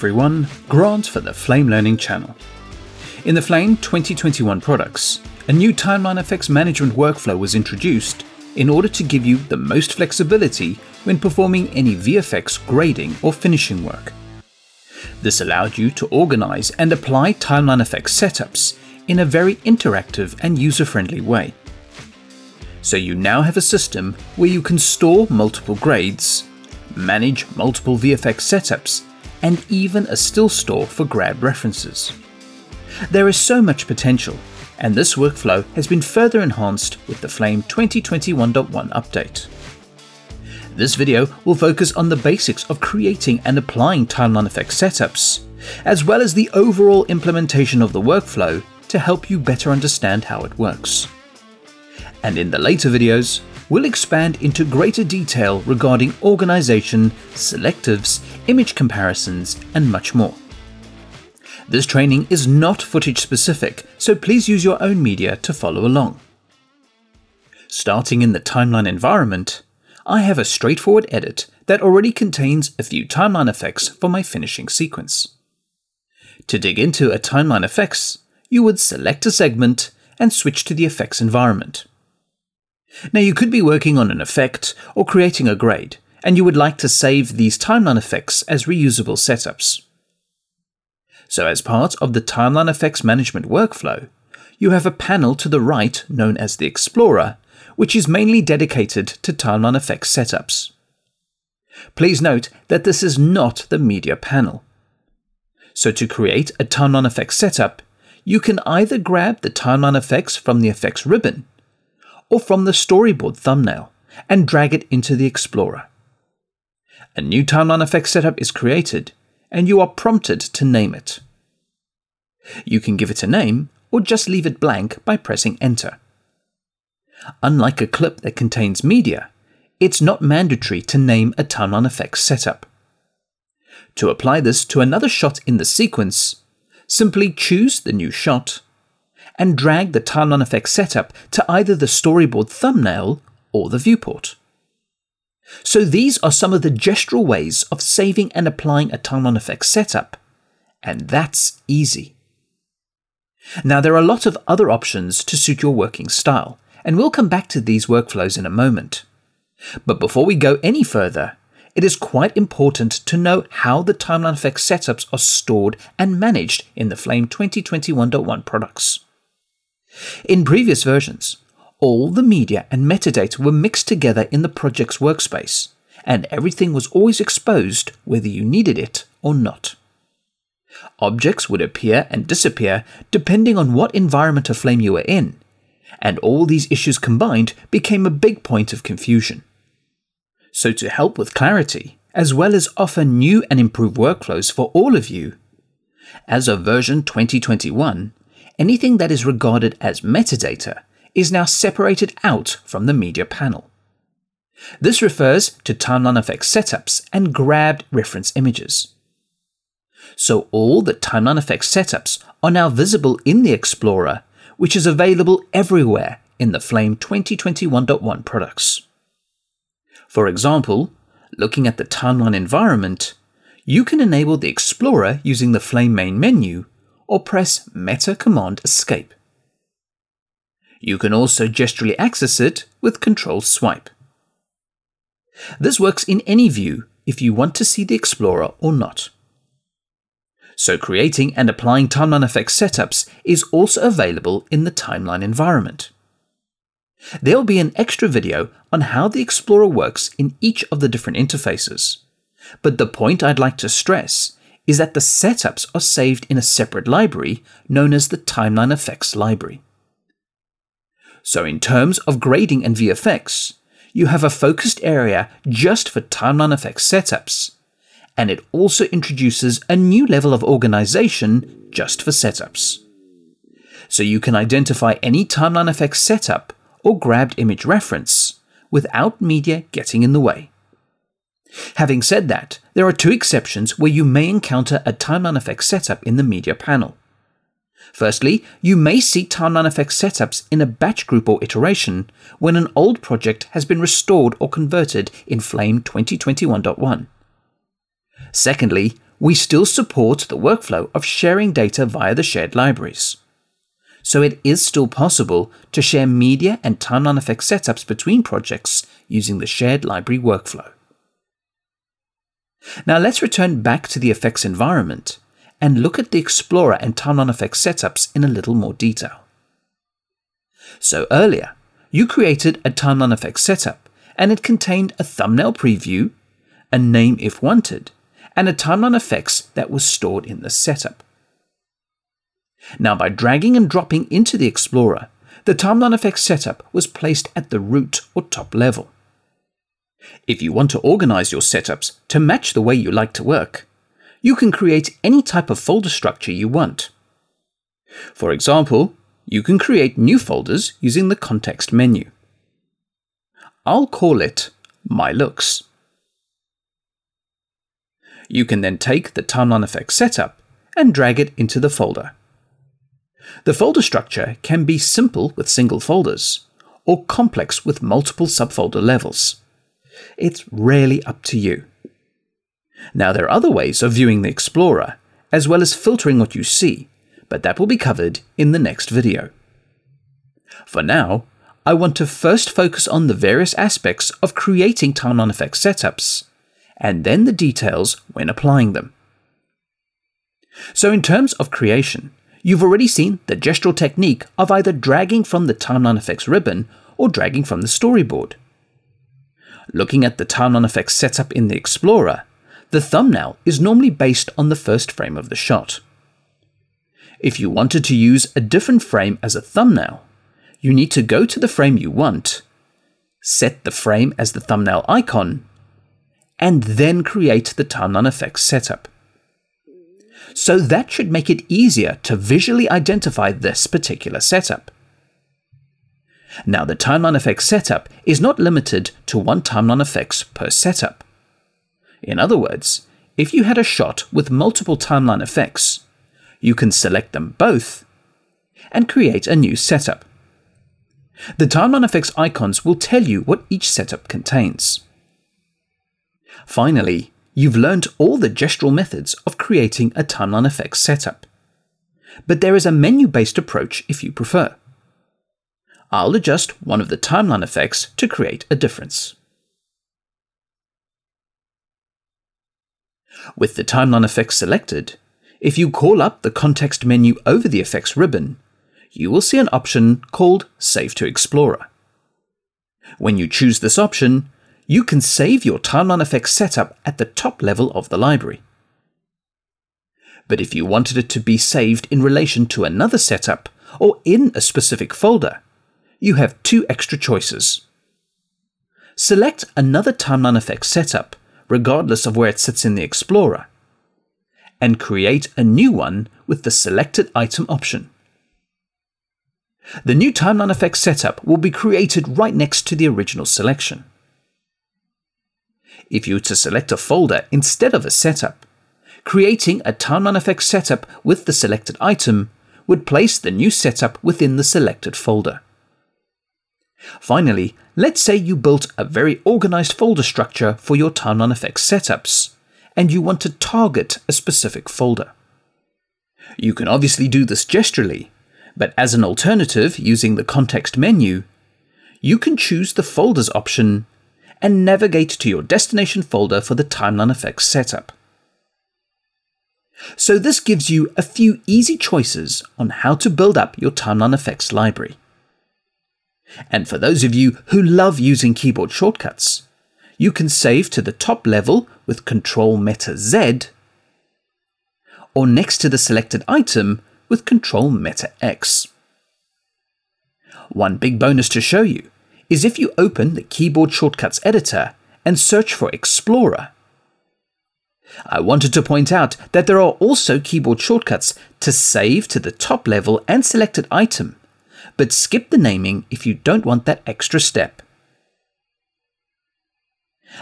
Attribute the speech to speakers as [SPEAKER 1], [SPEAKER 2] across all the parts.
[SPEAKER 1] everyone, Grant for the Flame Learning channel. In the Flame 2021 products, a new timeline effects management workflow was introduced in order to give you the most flexibility when performing any VFX grading or finishing work. This allowed you to organize and apply timeline effects setups in a very interactive and user friendly way. So you now have a system where you can store multiple grades, manage multiple VFX setups, and even a still store for grab references. There is so much potential, and this workflow has been further enhanced with the Flame 2021.1 update. This video will focus on the basics of creating and applying timeline effect setups, as well as the overall implementation of the workflow to help you better understand how it works. And in the later videos, we'll expand into greater detail regarding organization, selectives, image comparisons, and much more. This training is not footage specific, so please use your own media to follow along. Starting in the timeline environment, I have a straightforward edit that already contains a few timeline effects for my finishing sequence. To dig into a timeline effects, you would select a segment and switch to the effects environment. Now you could be working on an effect or creating a grade, and you would like to save these timeline effects as reusable setups. So as part of the timeline effects management workflow, you have a panel to the right known as the Explorer, which is mainly dedicated to timeline effects setups. Please note that this is not the media panel. So to create a timeline effects setup, you can either grab the timeline effects from the effects ribbon or from the storyboard thumbnail and drag it into the Explorer. A new timeline effect setup is created, and you are prompted to name it. You can give it a name or just leave it blank by pressing Enter. Unlike a clip that contains media, it's not mandatory to name a timeline effect setup. To apply this to another shot in the sequence, simply choose the new shot and drag the timeline effect setup to either the storyboard thumbnail or the viewport. So these are some of the gestural ways of saving and applying a timeline effect setup, and that's easy. Now there are a lot of other options to suit your working style, and we'll come back to these workflows in a moment. But before we go any further, it is quite important to know how the timeline effect setups are stored and managed in the Flame 2021.1 products. In previous versions, all the media and metadata were mixed together in the project's workspace, and everything was always exposed whether you needed it or not. Objects would appear and disappear depending on what environment of Flame you were in, and all these issues combined became a big point of confusion. So, to help with clarity, as well as offer new and improved workflows for all of you, as of version 2021, anything that is regarded as metadata is now separated out from the media panel. This refers to timeline effects setups and grabbed reference images. So all the timeline effects setups are now visible in the Explorer, which is available everywhere in the Flame 2021.1 products. For example, looking at the timeline environment, you can enable the Explorer using the Flame main menu or press Meta Command Escape. You can also gesturally access it with Control Swipe. This works in any view if you want to see the Explorer or not. So creating and applying timeline effects setups is also available in the timeline environment. There'll be an extra video on how the Explorer works in each of the different interfaces. But the point I'd like to stress is that the setups are saved in a separate library known as the Timeline Effects Library. So, in terms of grading and VFX, you have a focused area just for timeline effects setups, and it also introduces a new level of organization just for setups. So you can identify any timeline effects setup or grabbed image reference without media getting in the way. Having said that, there are two exceptions where you may encounter a timeline effect setup in the media panel. Firstly, you may see timeline effect setups in a batch group or iteration when an old project has been restored or converted in Flame 2021.1. Secondly, we still support the workflow of sharing data via the shared libraries. So it is still possible to share media and timeline effect setups between projects using the shared library workflow. Now let's return back to the effects environment and look at the Explorer and timeline effects setups in a little more detail. So earlier, you created a timeline effects setup and it contained a thumbnail preview, a name if wanted, and a timeline effects that was stored in the setup. Now, by dragging and dropping into the Explorer, the timeline effects setup was placed at the root or top level. If you want to organize your setups to match the way you like to work, you can create any type of folder structure you want. For example, you can create new folders using the context menu. I'll call it My Looks. You can then take the timeline effects setup and drag it into the folder. The folder structure can be simple with single folders, or complex with multiple subfolder levels. It's really up to you. Now, there are other ways of viewing the Explorer, as well as filtering what you see, but that will be covered in the next video. For now, I want to first focus on the various aspects of creating timeline effect setups, and then the details when applying them. So, in terms of creation, you've already seen the gestural technique of either dragging from the timeline effects ribbon or dragging from the storyboard. Looking at the timeline effects setup in the Explorer, the thumbnail is normally based on the first frame of the shot. If you wanted to use a different frame as a thumbnail, you need to go to the frame you want, set the frame as the thumbnail icon, and then create the timeline effects setup. So that should make it easier to visually identify this particular setup. Now, the timeline effects setup is not limited to one timeline effects per setup. In other words, if you had a shot with multiple timeline effects, you can select them both and create a new setup. The timeline effects icons will tell you what each setup contains. Finally, you've learned all the gestural methods of creating a timeline effects setup. But there is a menu based approach if you prefer. I'll adjust one of the timeline effects to create a difference. With the timeline effects selected, if you call up the context menu over the effects ribbon, you will see an option called Save to Explorer. When you choose this option, you can save your timeline effects setup at the top level of the library. But if you wanted it to be saved in relation to another setup or in a specific folder, you have two extra choices. Select another timeline effects setup, regardless of where it sits in the Explorer, and create a new one with the selected item option. The new timeline effect setup will be created right next to the original selection. If you were to select a folder instead of a setup, creating a timeline effect setup with the selected item would place the new setup within the selected folder. Finally, let's say you built a very organized folder structure for your timeline effects setups, and you want to target a specific folder. You can obviously do this gesturally, but as an alternative using the context menu, you can choose the folders option and navigate to your destination folder for the timeline effects setup. So this gives you a few easy choices on how to build up your timeline effects library. And for those of you who love using keyboard shortcuts, you can save to the top level with Ctrl Meta Z, or next to the selected item with Ctrl Meta X. One big bonus to show you is if you open the Keyboard Shortcuts editor and search for Explorer. I wanted to point out that there are also keyboard shortcuts to save to the top level and selected item but skip the naming if you don't want that extra step.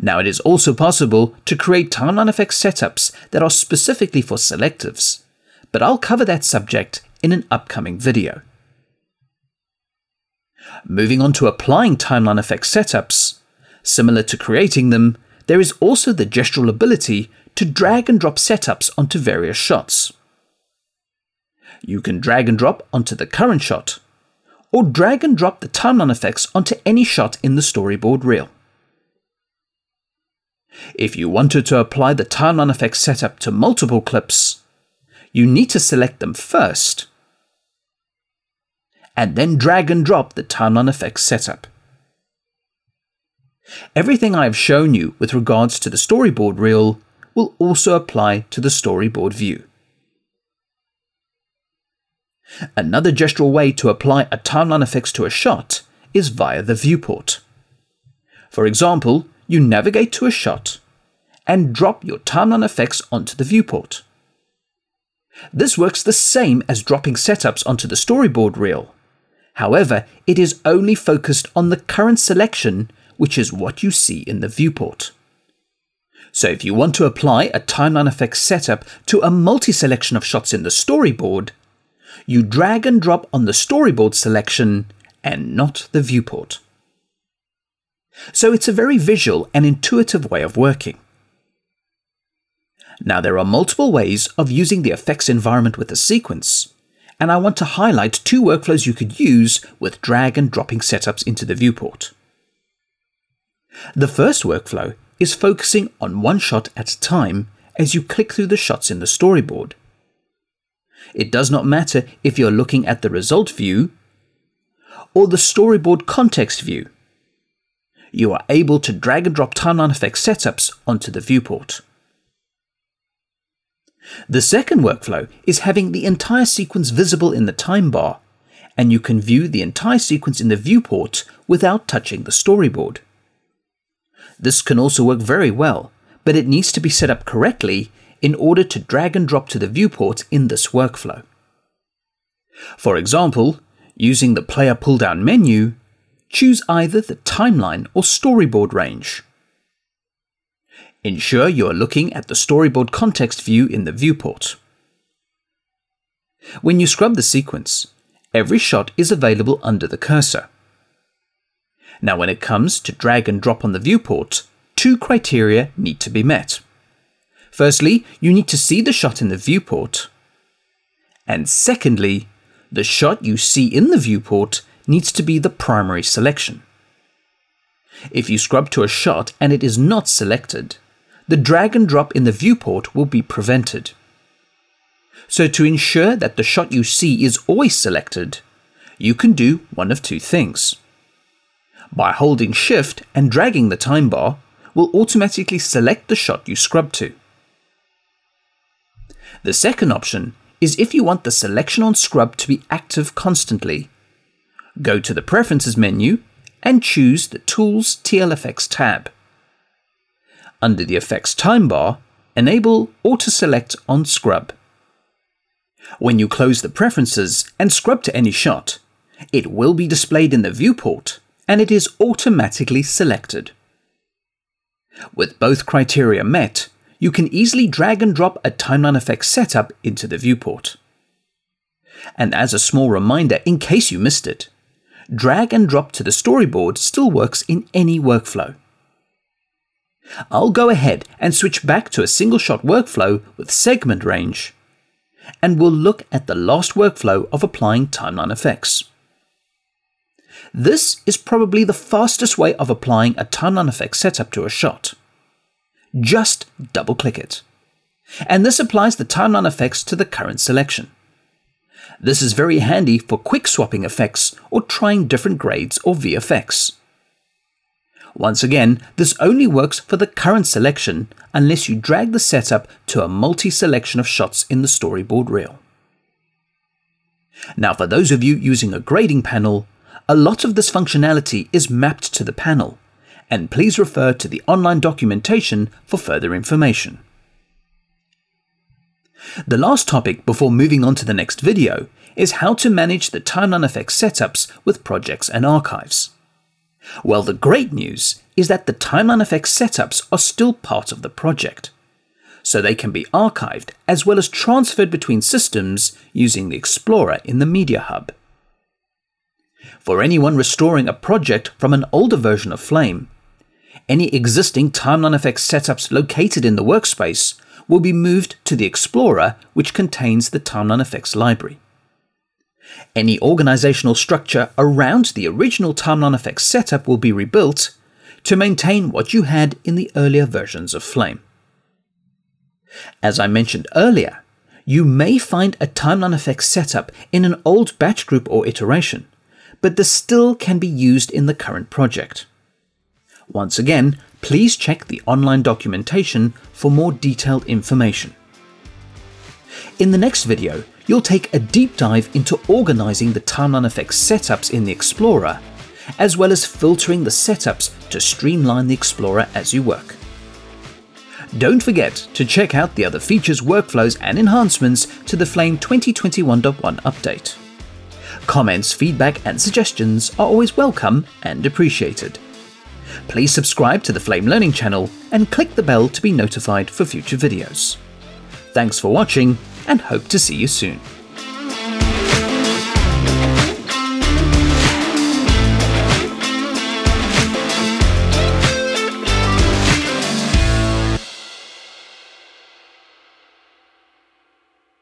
[SPEAKER 1] Now, it is also possible to create timeline effect setups that are specifically for selectives, but I'll cover that subject in an upcoming video. Moving on to applying timeline effect setups, similar to creating them, there is also the gestural ability to drag and drop setups onto various shots. You can drag and drop onto the current shot, or drag and drop the timeline effects onto any shot in the storyboard reel. If you wanted to apply the timeline effects setup to multiple clips, you need to select them first, and then drag and drop the timeline effects setup. Everything I have shown you with regards to the storyboard reel will also apply to the storyboard view. Another gestural way to apply a timeline effects to a shot is via the viewport. For example, you navigate to a shot and drop your timeline effects onto the viewport. This works the same as dropping setups onto the storyboard reel. However, it is only focused on the current selection, which is what you see in the viewport. So if you want to apply a timeline effects setup to a multi-selection of shots in the storyboard, you drag and drop on the storyboard selection and not the viewport. So it's a very visual and intuitive way of working. Now there are multiple ways of using the effects environment with a sequence, and I want to highlight two workflows you could use with drag and dropping setups into the viewport. The first workflow is focusing on one shot at a time as you click through the shots in the storyboard. It does not matter if you're looking at the result view or the storyboard context view. You are able to drag and drop timeline effect setups onto the viewport. The second workflow is having the entire sequence visible in the time bar, and you can view the entire sequence in the viewport without touching the storyboard. This can also work very well, but it needs to be set up correctly in order to drag and drop to the viewport in this workflow. For example, using the player pull down menu, choose either the timeline or storyboard range. Ensure you are looking at the storyboard context view in the viewport. When you scrub the sequence, every shot is available under the cursor. Now when it comes to drag and drop on the viewport, two criteria need to be met. Firstly, you need to see the shot in the viewport. And secondly, the shot you see in the viewport needs to be the primary selection. If you scrub to a shot and it is not selected, the drag and drop in the viewport will be prevented. So to ensure that the shot you see is always selected, you can do one of two things. By holding shift and dragging the time bar, will automatically select the shot you scrub to. The second option is if you want the selection on scrub to be active constantly. Go to the Preferences menu and choose the Tools TLFX tab. Under the Effects time bar, enable Auto Select on Scrub. When you close the preferences and scrub to any shot, it will be displayed in the viewport and it is automatically selected. With both criteria met, you can easily drag and drop a timeline effect setup into the viewport. And as a small reminder, in case you missed it, drag and drop to the storyboard still works in any workflow. I'll go ahead and switch back to a single shot workflow with segment range, and we'll look at the last workflow of applying timeline effects. This is probably the fastest way of applying a timeline effect setup to a shot just double click it. And this applies the timeline effects to the current selection. This is very handy for quick swapping effects or trying different grades or VFX. Once again, this only works for the current selection unless you drag the setup to a multi-selection of shots in the storyboard reel. Now for those of you using a grading panel, a lot of this functionality is mapped to the panel, and please refer to the online documentation for further information. The last topic before moving on to the next video is how to manage the timeline effects setups with projects and archives. Well, the great news is that the timeline effects setups are still part of the project, so they can be archived as well as transferred between systems using the Explorer in the Media Hub. For anyone restoring a project from an older version of Flame, any existing timeline effects setups located in the workspace will be moved to the Explorer, which contains the Timeline Effects library. Any organizational structure around the original Timeline Effects setup will be rebuilt to maintain what you had in the earlier versions of Flame. As I mentioned earlier, you may find a Timeline Effects setup in an old batch group or iteration, but this still can be used in the current project. Once again, please check the online documentation for more detailed information. In the next video, you'll take a deep dive into organizing the timeline effects setups in the Explorer, as well as filtering the setups to streamline the Explorer as you work. Don't forget to check out the other features, workflows, and enhancements to the Flame 2021.1 update. Comments, feedback, and suggestions are always welcome and appreciated. Please subscribe to the Flame Learning channel and click the bell to be notified for future videos. Thanks for watching and hope to see you soon.